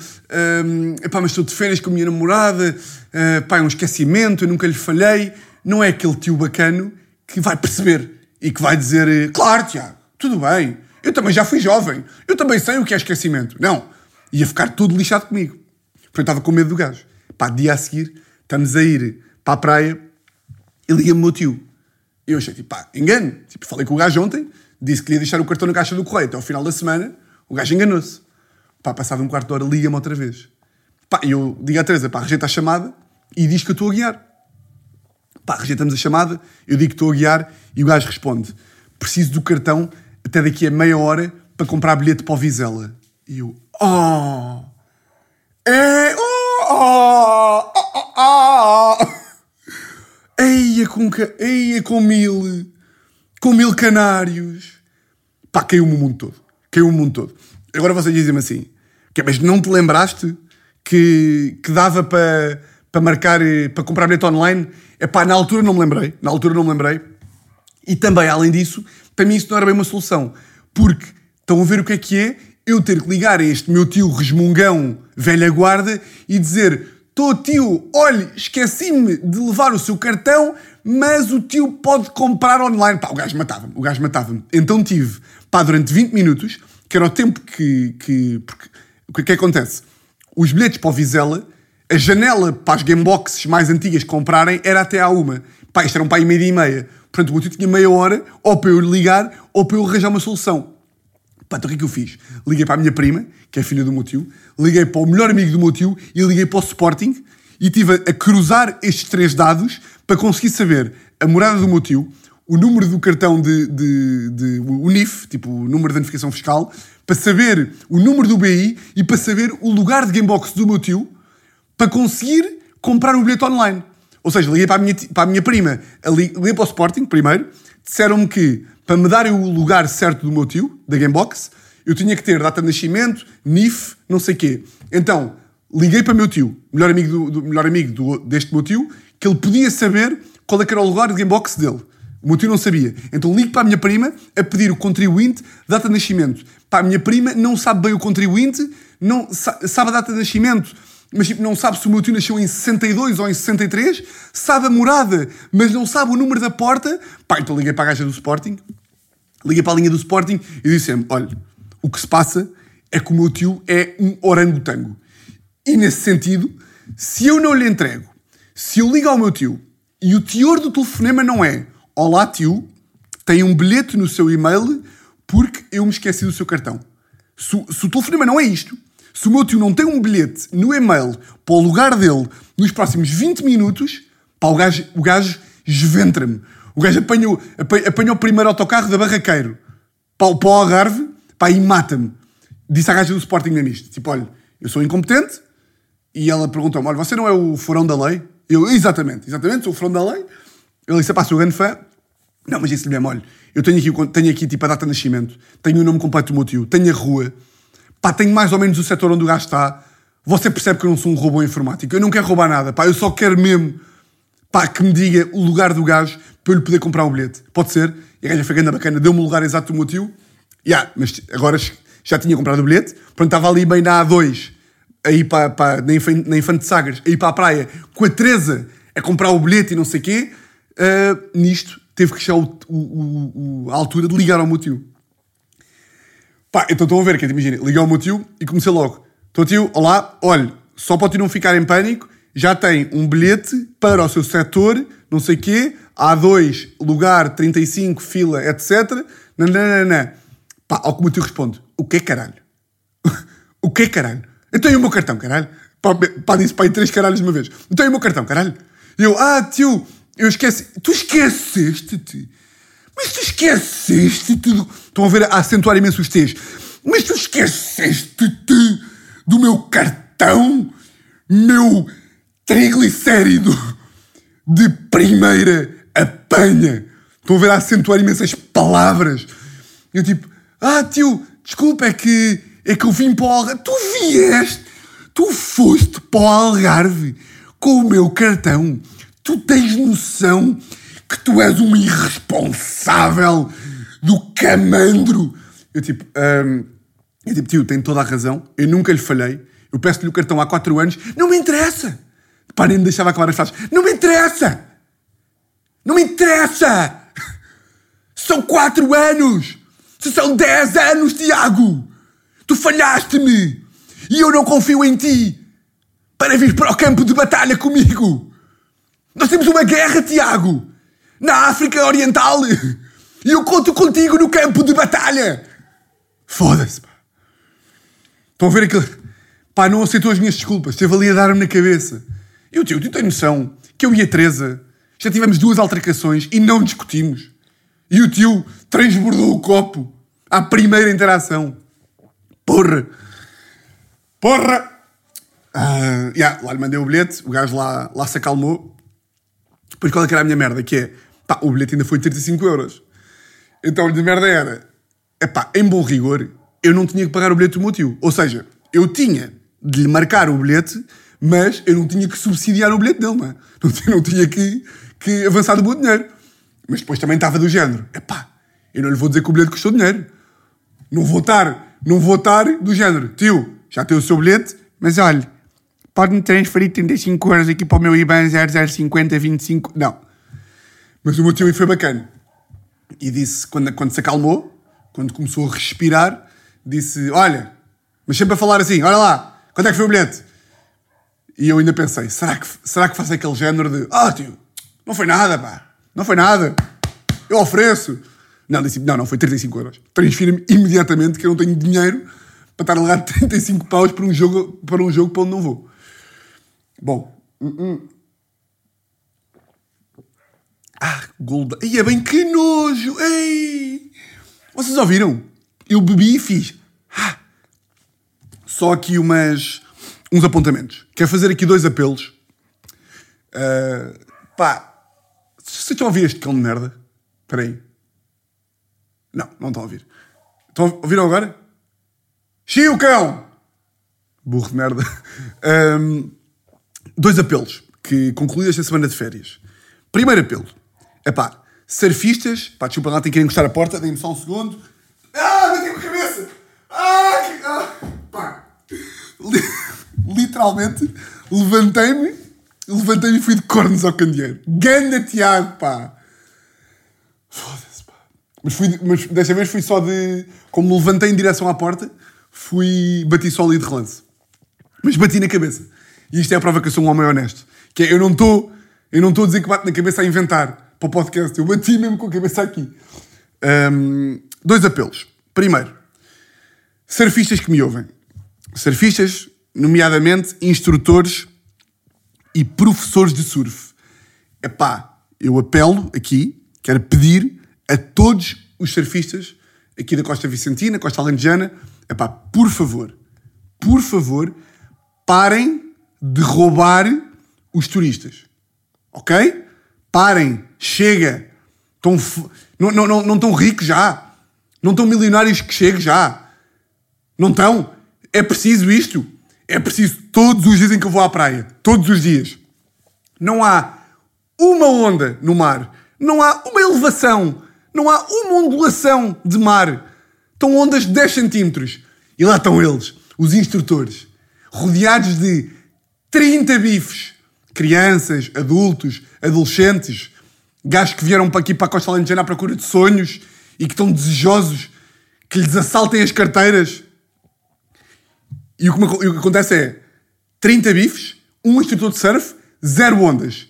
um, epá, mas estou de férias com a minha namorada, uh, pá, é um esquecimento, eu nunca lhe falhei. Não é aquele tio bacano que vai perceber e que vai dizer, claro, Tiago, tudo bem, eu também já fui jovem, eu também sei o que é esquecimento. Não, ia ficar todo lixado comigo. Porque eu estava com medo do gajo. Pá, dia a seguir, estamos a ir para a praia e liga-me o meu tio. E eu achei, tipo, pá, engano. Tipo, falei com o gajo ontem, disse que ia deixar o cartão na caixa do correio até ao final da semana, o gajo enganou-se. Pá, passado um quarto de hora, liga-me outra vez. Pá, eu digo à Teresa, pá, rejeita a chamada e diz que eu estou a guiar. Pá, rejeitamos a chamada, eu digo que estou a guiar e o gajo responde, preciso do cartão até daqui a meia hora para comprar bilhete para o Vizela. E eu, oh, é, oh, oh, oh, oh, oh. Eia com, eia com mil, com mil canários. Pá, caiu-me o mundo todo. Caiu-me o mundo todo. Agora vocês dizem-me assim, mas não te lembraste que, que dava para para marcar, para comprar bilhete online? É pá, na altura não me lembrei. Na altura não me lembrei. E também, além disso, para mim isso não era bem uma solução. Porque estão a ver o que é que é eu ter que ligar a este meu tio resmungão velha guarda e dizer Tô tio, olhe, esqueci-me de levar o seu cartão, mas o tio pode comprar online. Pá, o gajo matava-me, o gajo matava-me. Então tive, pá, durante 20 minutos, que era o tempo que... que porque, o que é que acontece? Os bilhetes para o Vizela, a janela para as gameboxes mais antigas comprarem era até à uma. Pá, isto era um e meia e meia. Portanto, o tio tinha meia hora, ou para eu ligar, ou para eu arranjar uma solução. Pá, então o que é que eu fiz? Liguei para a minha prima, que é filha do meu tio, liguei para o melhor amigo do meu tio e liguei para o Sporting e estive a cruzar estes três dados para conseguir saber a morada do meu tio, o número do cartão de, de, de o NIF, tipo o número de identificação fiscal, para saber o número do BI e para saber o lugar de gamebox do meu tio para conseguir comprar o bilhete online. Ou seja, liguei para a minha, para a minha prima, liguei para o Sporting primeiro, disseram-me que para me darem o lugar certo do meu tio, da Gamebox, eu tinha que ter data de nascimento, NIF, não sei quê. Então, liguei para o meu tio, melhor amigo, do, do melhor amigo do, deste meu tio, que ele podia saber qual é era o lugar de Gamebox dele. O meu tio não sabia. Então ligo para a minha prima a pedir o contribuinte, data de nascimento. Para a minha prima não sabe bem o contribuinte, não sabe a data de nascimento, mas tipo, não sabe se o meu tio nasceu em 62 ou em 63, sabe a morada, mas não sabe o número da porta. Pá, então liguei para a gaja do Sporting, liguei para a linha do Sporting e disse-me: olha, o que se passa é que o meu tio é um orangotango. E nesse sentido, se eu não lhe entrego, se eu ligo ao meu tio e o teor do telefonema não é Olá tio, tem um bilhete no seu e-mail porque eu me esqueci do seu cartão. Se, se o telefonema não é isto, se o meu tio não tem um bilhete no e-mail para o lugar dele nos próximos 20 minutos, pá, o gajo, gajo esventra-me. O gajo apanha, apanha o primeiro autocarro da Barraqueiro para, para o Algarve pá, e mata-me. Disse à gaja do Sporting nisto. Tipo, olha, eu sou incompetente. E ela perguntou-me, olha, você não é o furão da lei? Eu, exatamente, exatamente, sou o furão da lei. Ele disse, pá, sou grande fã. Não, mas disse-lhe mesmo, olha, eu tenho aqui, tenho aqui tipo a data de nascimento, tenho o nome completo do meu tio, tenho a rua, pá, tenho mais ou menos o setor onde o gajo está, você percebe que eu não sou um robô informático, eu não quero roubar nada, pá, eu só quero mesmo, pá, que me diga o lugar do gajo para eu lhe poder comprar um bilhete. Pode ser? E a gaja foi grande bacana, deu-me o lugar exato do meu tio, yeah, mas agora já tinha comprado o bilhete, pronto, estava ali bem na A2, aí para, para, na, Infante, na Infante Sagres, aí para a praia, com a Teresa a comprar o bilhete e não sei o quê, uh, nisto teve que chegar o, o, o, a altura de ligar ao meu tio. Pá, então estão a ver, que imagina, liguei ao meu tio e comecei logo. Estou tio, olá, olha, só para o tio não ficar em pânico, já tem um bilhete para o seu setor, não sei quê, A2, lugar 35, fila, etc. Nananana. Pá, ao que o meu tio responde, o que é caralho? (laughs) o que é caralho? Então e o meu cartão, caralho? Pá, pá disse pá, três caralhos de uma vez. Então e o meu cartão, caralho? E eu, ah, tio, eu esqueci. Tu esqueceste-te? Mas tu esqueceste tudo. Estão a ver a acentuar imenso os T's. Mas tu esqueceste-te do meu cartão? Meu triglicérido de primeira apanha. Estão a ver a acentuar imensas palavras. Eu tipo, ah tio, desculpa, é que, é que eu vim para o Algarve. Tu vieste, tu foste para o Algarve com o meu cartão. Tu tens noção que tu és um irresponsável do camandro. Eu tipo, hum, eu tipo, tio, tem toda a razão. Eu nunca lhe falhei. Eu peço-lhe o cartão há 4 anos. Não me interessa. Pá, nem me deixava acabar as frases. Não me interessa. Não me interessa. São 4 anos. Se são 10 anos, Tiago. Tu falhaste-me. E eu não confio em ti para vir para o campo de batalha comigo. Nós temos uma guerra, Tiago, na África Oriental. E eu conto contigo no campo de batalha. Foda-se, pá. Estão a ver aquele. Pá, não aceitou as minhas desculpas. Esteve ali a dar-me na cabeça. E o tio, tu tens noção que eu e a Teresa já tivemos duas altercações e não discutimos. E o tio transbordou o copo à primeira interação. Porra! Porra! Uh, yeah, lá lhe mandei o bilhete, o gajo lá, lá se acalmou. Depois qual é que era a minha merda? Que é, pá, o bilhete ainda foi 35 euros. Então minha merda era, pá, em bom rigor, eu não tinha que pagar o bilhete do meu tio. Ou seja, eu tinha de lhe marcar o bilhete, mas eu não tinha que subsidiar o bilhete dele, não, é? (laughs) não, tinha, que, que avançar do meu dinheiro. Mas depois também estava do género, pá, eu não lhe vou dizer que o bilhete custou dinheiro. Não vou estar, não vou estar do género, tio, já tem o seu bilhete, mas olha, pode-me transferir 35 euros aqui para o meu IBAN 005025. Não. Mas o meu tio foi bacana. E disse, quando, quando se acalmou, quando começou a respirar, disse: Olha, mas sempre a falar assim: Olha lá, quanto é que foi o bilhete? E eu ainda pensei: será que, será que faço aquele género de: Ah, oh, tio, não foi nada, pá, não foi nada, eu ofereço. Não, disse: Não, não, foi 35 euros. Transfira-me imediatamente que eu não tenho dinheiro para estar a levar (laughs) 35 paus para um jogo para, um jogo para onde não vou. Bom. Uh -uh. Ah, Golda. Ia bem, que nojo! Ei! Vocês ouviram? Eu bebi e fiz. Ah. Só aqui umas, uns apontamentos. Quero fazer aqui dois apelos. Uh, pá, vocês estão a ouvir este cão de merda? Espera aí. Não, não estão a ouvir. Estão a ouviram agora? O cão! Burro de merda. (laughs) Um, dois apelos que concluí esta semana de férias. Primeiro apelo. É pá, surfistas, pá, desculpa lá, tenho que ir encostar a porta, dê-me só um segundo. Ah, bati com a cabeça! Ah, que... ah pá. (laughs) Literalmente, levantei-me, levantei-me e fui de cornos ao candeeiro. Ganda Tiago, pá! Foda-se, pá. Mas, fui, mas desta vez fui só de. Como me levantei em direção à porta, fui. bati só ali de relance. Mas bati na cabeça. E isto é a prova que eu sou um homem honesto. Que é, eu não estou. Eu não estou a dizer que bato na cabeça a inventar para o podcast. Eu bati mesmo com a cabeça aqui. Um, dois apelos. Primeiro, surfistas que me ouvem. Surfistas, nomeadamente instrutores e professores de surf. Epá, eu apelo aqui, quero pedir a todos os surfistas aqui da Costa Vicentina, Costa Alentejana, epá, por favor, por favor, parem de roubar os turistas. Ok? Parem, chega. Estão, não, não, não, não estão ricos já. Não estão milionários que chegue já. Não estão. É preciso isto. É preciso todos os dias em que eu vou à praia. Todos os dias. Não há uma onda no mar. Não há uma elevação. Não há uma ondulação de mar. Estão ondas de 10 centímetros. E lá estão eles, os instrutores, rodeados de 30 bifes. Crianças, adultos, adolescentes, gajos que vieram para aqui para a Costa Alentejana à procura de sonhos e que estão desejosos que lhes assaltem as carteiras. E o que, me, o que acontece é 30 bifes, um instrutor de surf, zero ondas.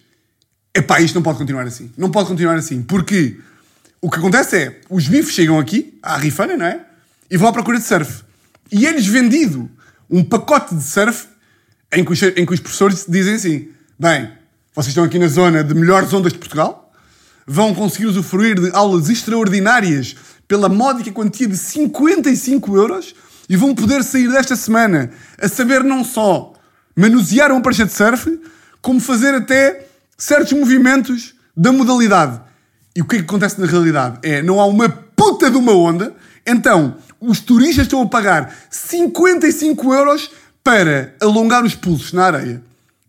Epá, isto não pode continuar assim. Não pode continuar assim. Porque o que acontece é, os bifes chegam aqui, à rifana, não é? E vão à procura de surf. E é-lhes vendido um pacote de surf em que, os, em que os professores dizem assim, bem, vocês estão aqui na zona de melhores ondas de Portugal, vão conseguir usufruir de aulas extraordinárias pela módica quantia de 55 euros e vão poder sair desta semana a saber não só manusear uma prancha de surf, como fazer até certos movimentos da modalidade. E o que é que acontece na realidade? É, não há uma puta de uma onda, então os turistas estão a pagar 55 euros para alongar os pulsos na areia.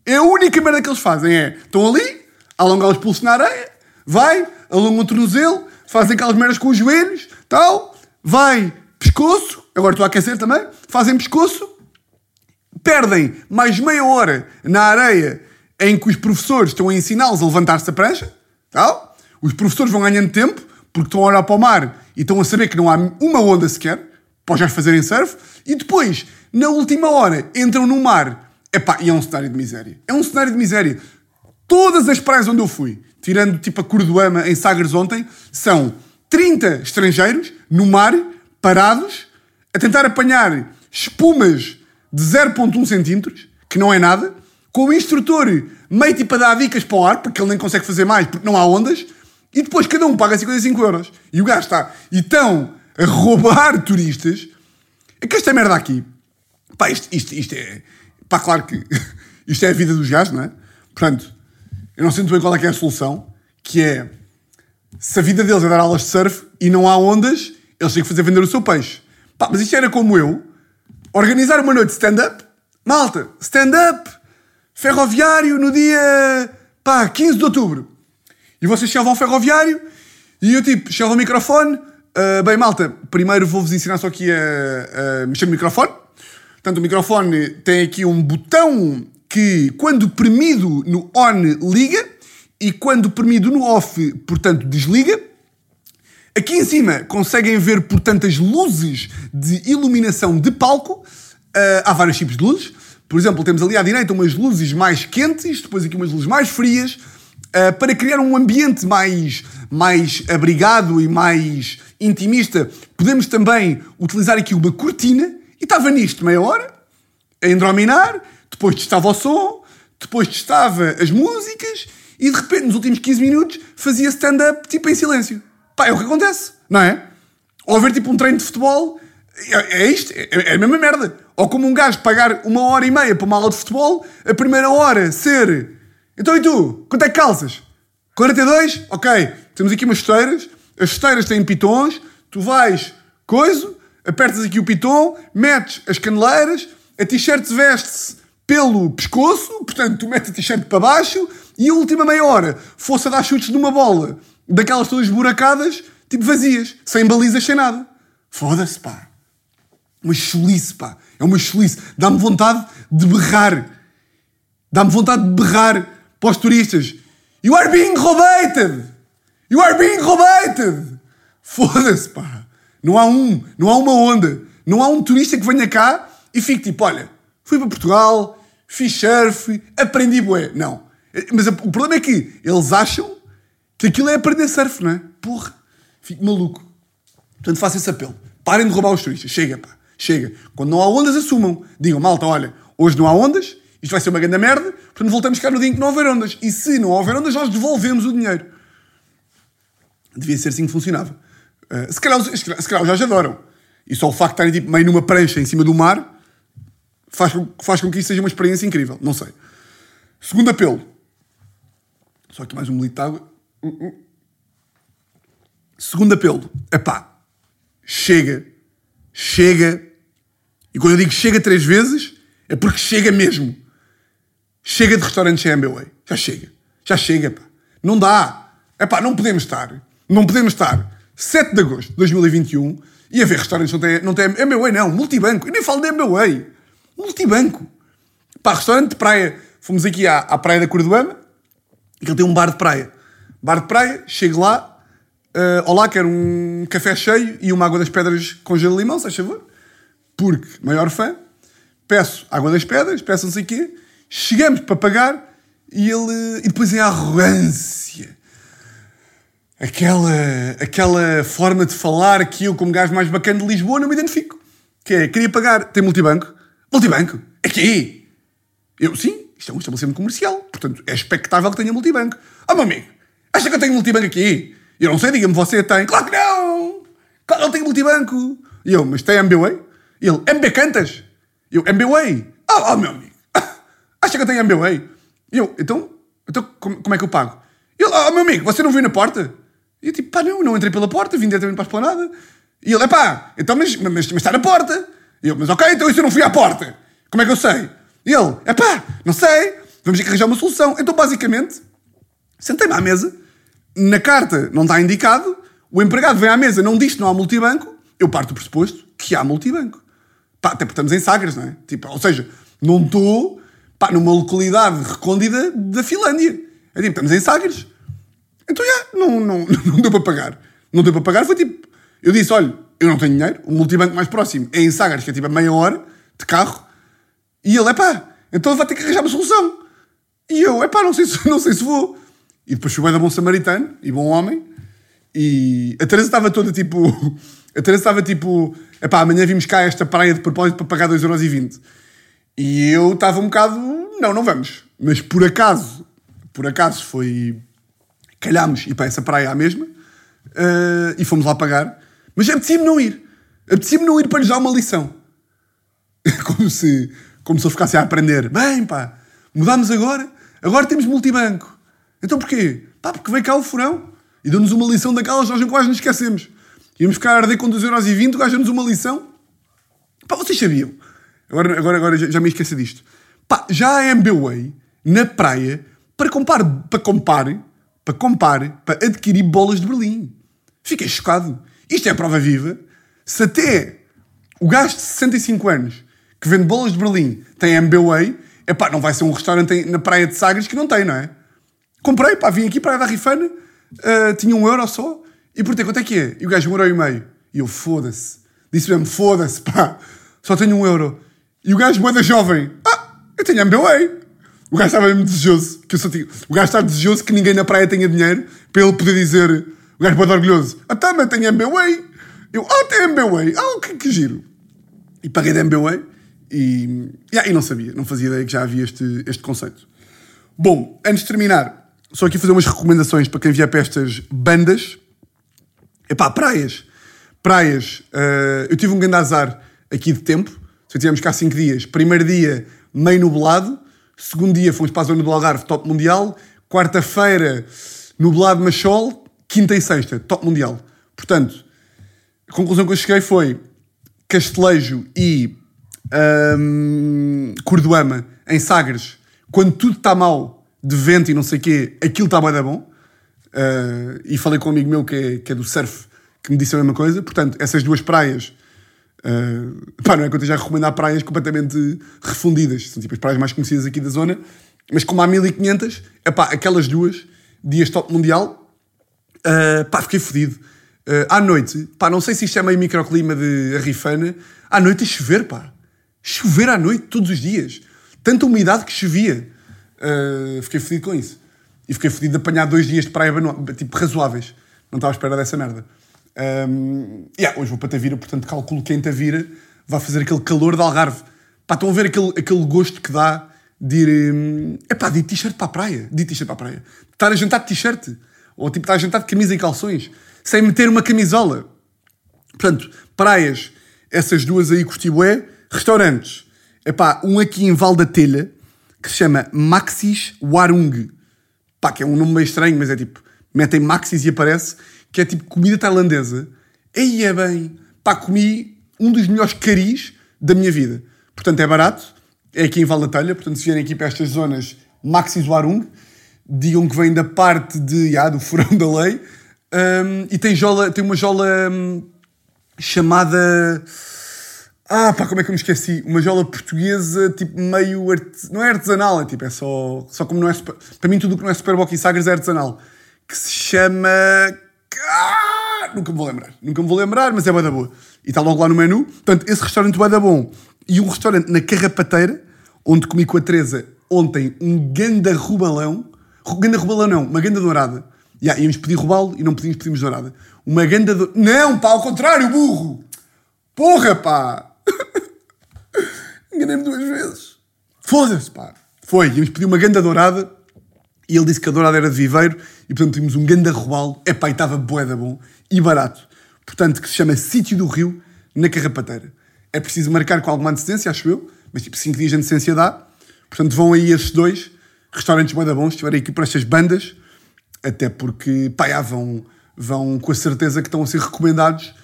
É a única merda que eles fazem, é, estão ali, alongar os pulsos na areia, vai, alongam o tornozelo, fazem aquelas merdas com os joelhos, tal, vai, pescoço, agora estou a aquecer também, fazem pescoço, perdem mais meia hora na areia em que os professores estão a ensiná-los a levantar-se da prancha, tal, os professores vão ganhando tempo, porque estão a olhar para o mar e estão a saber que não há uma onda sequer, para já fazerem surf, e depois, na última hora, entram no mar. Epá, e é um cenário de miséria. É um cenário de miséria. Todas as praias onde eu fui, tirando tipo a Cordoama em Sagres ontem, são 30 estrangeiros no mar, parados, a tentar apanhar espumas de 0.1 centímetros, que não é nada, com o instrutor meio tipo a dar dicas para o ar, porque ele nem consegue fazer mais, porque não há ondas, e depois cada um paga 55 euros. E o gajo está. E estão a roubar (laughs) turistas. É que esta merda aqui. Pá, isto, isto, isto é. Pá, claro que. (laughs) Isto é a vida dos gajos, não é? Portanto, eu não sinto bem qual é que é a solução. Que é. Se a vida deles é dar aulas de surf e não há ondas, eles têm que fazer vender o seu peixe. Pá, mas isto era como eu. Organizar uma noite de stand-up. Malta, stand-up. Ferroviário no dia. Pá, 15 de outubro. E vocês chegavam ao ferroviário e eu tipo, chegava ao microfone. Uh, bem, malta, primeiro vou-vos ensinar só aqui a, a mexer no microfone. Portanto, o microfone tem aqui um botão que, quando premido no on, liga e quando premido no off, portanto, desliga. Aqui em cima conseguem ver, portanto, as luzes de iluminação de palco. Uh, há vários tipos de luzes. Por exemplo, temos ali à direita umas luzes mais quentes, depois aqui umas luzes mais frias, uh, para criar um ambiente mais, mais abrigado e mais intimista. Podemos também utilizar aqui uma cortina, e estava nisto meia hora, a endrominar, depois testava o som, depois testava as músicas, e de repente, nos últimos 15 minutos, fazia stand-up tipo em silêncio. Pá, é o que acontece, não é? Ou ver tipo um treino de futebol, é, é isto, é, é, a mesma merda. Ou como um gajo pagar uma hora e meia para uma aula de futebol, a primeira hora ser. Então e tu? Quanto é que calças? 42? Ok. Temos aqui umas chuteiras. As chuteiras têm pitons. Tu vais, coiso, apertas aqui o piton, metes as caneleiras, a t-shirt veste-se pelo pescoço, portanto, tu metes a t-shirt para baixo e a última meia hora fosse a dar chutes de uma bola, daquelas todas buracadas, tipo vazias, sem balizas, sem nada. Foda-se, pá. Uma chulice, pá. É uma chulice. Dá-me vontade de berrar. Dá-me vontade de berrar para os turistas. You are being robated! You are being robated! Foda-se, pá. Não há um, não há uma onda. Não há um turista que venha cá e fique tipo, olha, fui para Portugal, fiz surf, aprendi bué. Não. Mas o problema é que eles acham que aquilo é aprender surf, não é? Porra. Fico maluco. Portanto, faço esse apelo. Parem de roubar os turistas. Chega, pá. Chega. Quando não há ondas, assumam. Digam, malta, olha, hoje não há ondas, isto vai ser uma grande merda, portanto voltamos cá no dia em que não houver ondas. E se não houver ondas, nós devolvemos o dinheiro. Devia ser assim que funcionava. Uh, se, calhar, se calhar os já adoram. E só o facto de estarem tipo, meio numa prancha em cima do mar faz, faz com que isso seja uma experiência incrível. Não sei. Segundo apelo. Só aqui mais um milito de água. Uh, uh. Segundo apelo. Epá. Chega. Chega e quando eu digo chega três vezes, é porque chega mesmo. Chega de restaurantes sem MBWay. Já chega. Já chega, pá. Não dá. É pá, não podemos estar. Não podemos estar 7 de agosto de 2021 e a ver restaurantes não tem, não tem MBWay, não. Multibanco. Eu nem falo de MBWay. Multibanco. Pá, restaurante de praia. Fomos aqui à, à praia da Cordoama e ele tem um bar de praia. Bar de praia, chego lá. Uh, olá, quero um café cheio e uma água das pedras com gelo de limão, se favor porque, maior fã, peço água das pedras, peço não sei o quê, chegamos para pagar e ele. E depois é a arrogância. Aquela, aquela forma de falar que eu, como gajo mais bacana de Lisboa, não me identifico. Que é, queria pagar, tem multibanco. Multibanco? Aqui? Eu, sim, isto é um estabelecimento comercial. Portanto, é expectável que tenha multibanco. Ah, meu amigo, acha que eu tenho multibanco aqui? Eu não sei, diga-me, você tem. Claro que não! Claro não tenho multibanco. E eu, mas tem MBWay? Ele, MB Cantas? Eu, MBWay? Ah, oh, meu amigo. (laughs) Acha que eu tenho MBWay? Eu, então, então como, como é que eu pago? Ele, ah, oh, meu amigo, você não veio na porta? E eu tipo, pá, não, não entrei pela porta, vim diretamente para a esplanada. E ele, epá, então, mas, mas, mas está na porta. Eu, mas ok, então isso eu não fui à porta. Como é que eu sei? E ele, epá, não sei, vamos arranjar uma solução. Então, basicamente, sentei-me à mesa, na carta não está indicado, o empregado vem à mesa, não diz que não há multibanco, eu parto do pressuposto que há multibanco. Pá, até porque estamos em Sagres, não é? Tipo, ou seja, não estou pá, numa localidade recôndita da Finlândia. É tipo, estamos em Sagres. Então, já, não, não, (laughs) não deu para pagar. Não deu para pagar, foi tipo, eu disse, olha, eu não tenho dinheiro, o multibanco mais próximo é em Sagres, que é tipo a meia hora de carro, e ele, é pá, então vai ter que arranjar uma solução. E eu, é pá, não sei se, (laughs) não sei se vou. E depois bem da bom samaritano e bom homem, e a Teresa estava toda tipo, (laughs) a Teresa estava tipo, é pá, amanhã vimos cá esta praia de propósito para pagar 2,20€. E eu estava um bocado, não, não vamos. Mas por acaso, por acaso foi, calhámos ir para essa praia à mesma, uh, e fomos lá pagar. Mas apetecia-me não ir. Apetecia-me não ir para lhes dar uma lição. (laughs) como, se, como se eu ficasse a aprender. Bem, pá, mudámos agora, agora temos multibanco. Então porquê? Pá, porque veio cá o furão e deu-nos uma lição daquelas nós quase nos esquecemos. Íamos ficar a arder com 2,20€, o gajo deu-nos uma lição. Pá, vocês sabiam? Agora, agora, agora já, já me esqueci disto. Pá, já a MBWay, na praia, para comprar, para comprar, para comprar, para adquirir bolas de Berlim. Fiquei chocado. Isto é prova viva. Se até o gajo de 65 anos que vende bolas de Berlim tem MBWay, é pá, não vai ser um restaurante na praia de Sagres que não tem, não é? Comprei, pá, vim aqui para a Rifana, uh, tinha um euro só, e perguntei quanto é que é? E o gajo um euro e meio. E eu, foda-se. Disse mesmo, foda-se, pá, só tenho um euro. E o gajo, moeda jovem, ah, eu tenho MBWay. O gajo estava mesmo desejoso, que eu só tinha... O gajo está desejoso que ninguém na praia tenha dinheiro para ele poder dizer, o gajo pode orgulhoso, ah tá, mas tenho MBWay. Eu, ah, tem MBWay, ah, que, que giro. E paguei de MBWay e, yeah, e não sabia, não fazia ideia que já havia este, este conceito. Bom, antes de terminar, só aqui fazer umas recomendações para quem vier para estas bandas. Epá, praias. Praias. Uh, eu tive um grande azar aqui de tempo. Só tivemos cá 5 dias. Primeiro dia, meio nublado. Segundo dia, fomos para a zona do Algarve, top mundial. Quarta-feira, nublado, mas sol. Quinta e sexta, top mundial. Portanto, a conclusão que eu cheguei foi Castelejo e um, Cordoama, em Sagres, quando tudo está mal, de vento e não sei o quê, aquilo está bem bom. Uh, e falei com um amigo meu que é, que é do surf, que me disse a mesma coisa. Portanto, essas duas praias Uh, pá, não é que eu esteja a recomendar praias completamente refundidas, são tipo as praias mais conhecidas aqui da zona, mas como há 1500, é pá, aquelas duas, dias top mundial, uh, pá, fiquei fodido. Uh, à noite, pá, não sei se isto é meio microclima de Arrifana, à noite a chover, pá. Chover à noite, todos os dias. Tanta umidade que chovia. Uh, fiquei fodido com isso. E fiquei fodido de apanhar dois dias de praia, tipo, razoáveis. Não estava à espera dessa merda. Um, yeah, hoje vou para Tavira, portanto calculo que em Tavira vai fazer aquele calor de Algarve. Pá, estão a ver aquele, aquele gosto que dá de ir. Um, epá, de ir t-shirt para a praia. De ir t-shirt para a praia. De estar a jantar de t-shirt. Ou tipo, estar a jantar de camisa e calções. Sem meter uma camisola. Portanto, praias, essas duas aí curti bué. Restaurantes. Epá, um aqui em Val da Telha, que se chama Maxis Warung. Pá, que é um nome meio estranho, mas é tipo, metem Maxis e aparece que é tipo comida tailandesa. Aí é bem. Pá, comi um dos melhores caris da minha vida. Portanto, é barato. É aqui em Valatelha. Portanto, se vierem aqui para estas zonas, Maxis Warung, digam que vem da parte de, já, do furão da lei. Um, e tem, jola, tem uma jola um, chamada. Ah, pá, como é que eu me esqueci? Uma jola portuguesa, tipo, meio. Não é artesanal, é tipo, é só. Só como não é. Super... Para mim, tudo o que não é Superboc e Sagres é artesanal. Que se chama. Ah, nunca me vou lembrar. Nunca me vou lembrar, mas é bué da boa. E está logo lá no menu. Portanto, esse restaurante bué da bom. E um restaurante na Carrapateira, onde comi com a Teresa ontem um ganda rubalão. Ganda rubalão não, uma ganda dourada. Yeah, íamos pedir robalo e não pedimos, pedimos dourada. Uma ganda do... Não, pá, ao contrário, burro! Porra, pá! (laughs) Enganei-me duas vezes. Foda-se, pá. Foi, íamos pedir uma ganda dourada e ele disse que a dourada era de viveiro e, portanto, tínhamos um ganda robalo. Epá, e estava boeda bom e barato. Portanto, que se chama Sítio do Rio, na Carrapateira. É preciso marcar com alguma antecedência, acho eu, mas tipo 5 dias de antecedência dá. Portanto, vão aí esses dois restaurantes boeda bons, estiverem aqui para estas bandas, até porque, pá, já, vão, vão com a certeza que estão a ser recomendados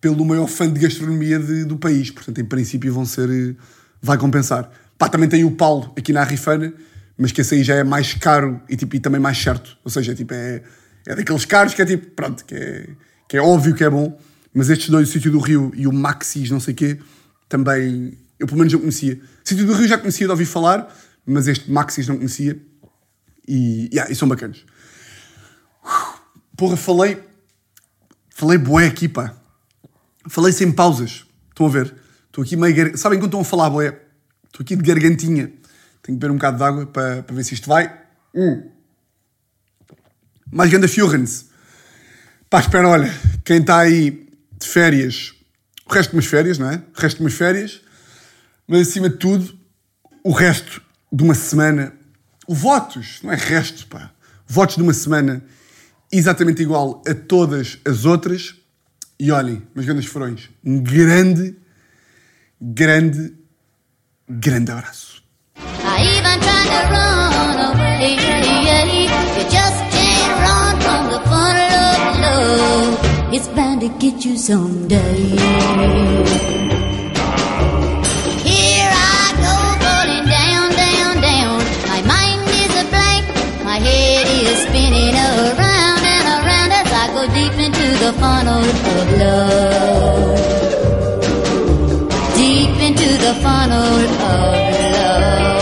pelo maior fã de gastronomia de- do país. Portanto, em princípio, vão ser. eh, Vai compensar. Pá, também tem o Paulo aqui na Arrifana, mas que esse aí já é mais caro e, tipo, e também mais certo. Ou seja, tipo, é, é daqueles caros que é tipo, pronto, que é, que é óbvio que é bom. Mas estes dois, o Sítio do Rio e o Maxis, não sei o quê, também. Eu pelo menos não conhecia. O Sítio do Rio já conhecia de ouvir falar, mas este Maxis não conhecia. E, yeah, e são bacanas. Porra, falei. Falei bué aqui, pá. Falei sem pausas. Estão a ver? Estou aqui meio. gar- Sabem quando estão a falar bué? Estou aqui de gargantinha. Tenho que beber um bocado de água para, para ver se isto vai. Hum. Mais ganda Fjorens. Pá, espera, olha. Quem está aí de férias. O resto de umas férias, não é? O resto de umas férias. Mas acima de tudo, o resto de uma semana. Votos, não é resto, pá. Votos de uma semana exatamente igual a todas as outras. E olhem, meus grandes furões, um grande, grande, grande abraço. It's bound to get you someday. The funnel of love. Deep into the funnel of love.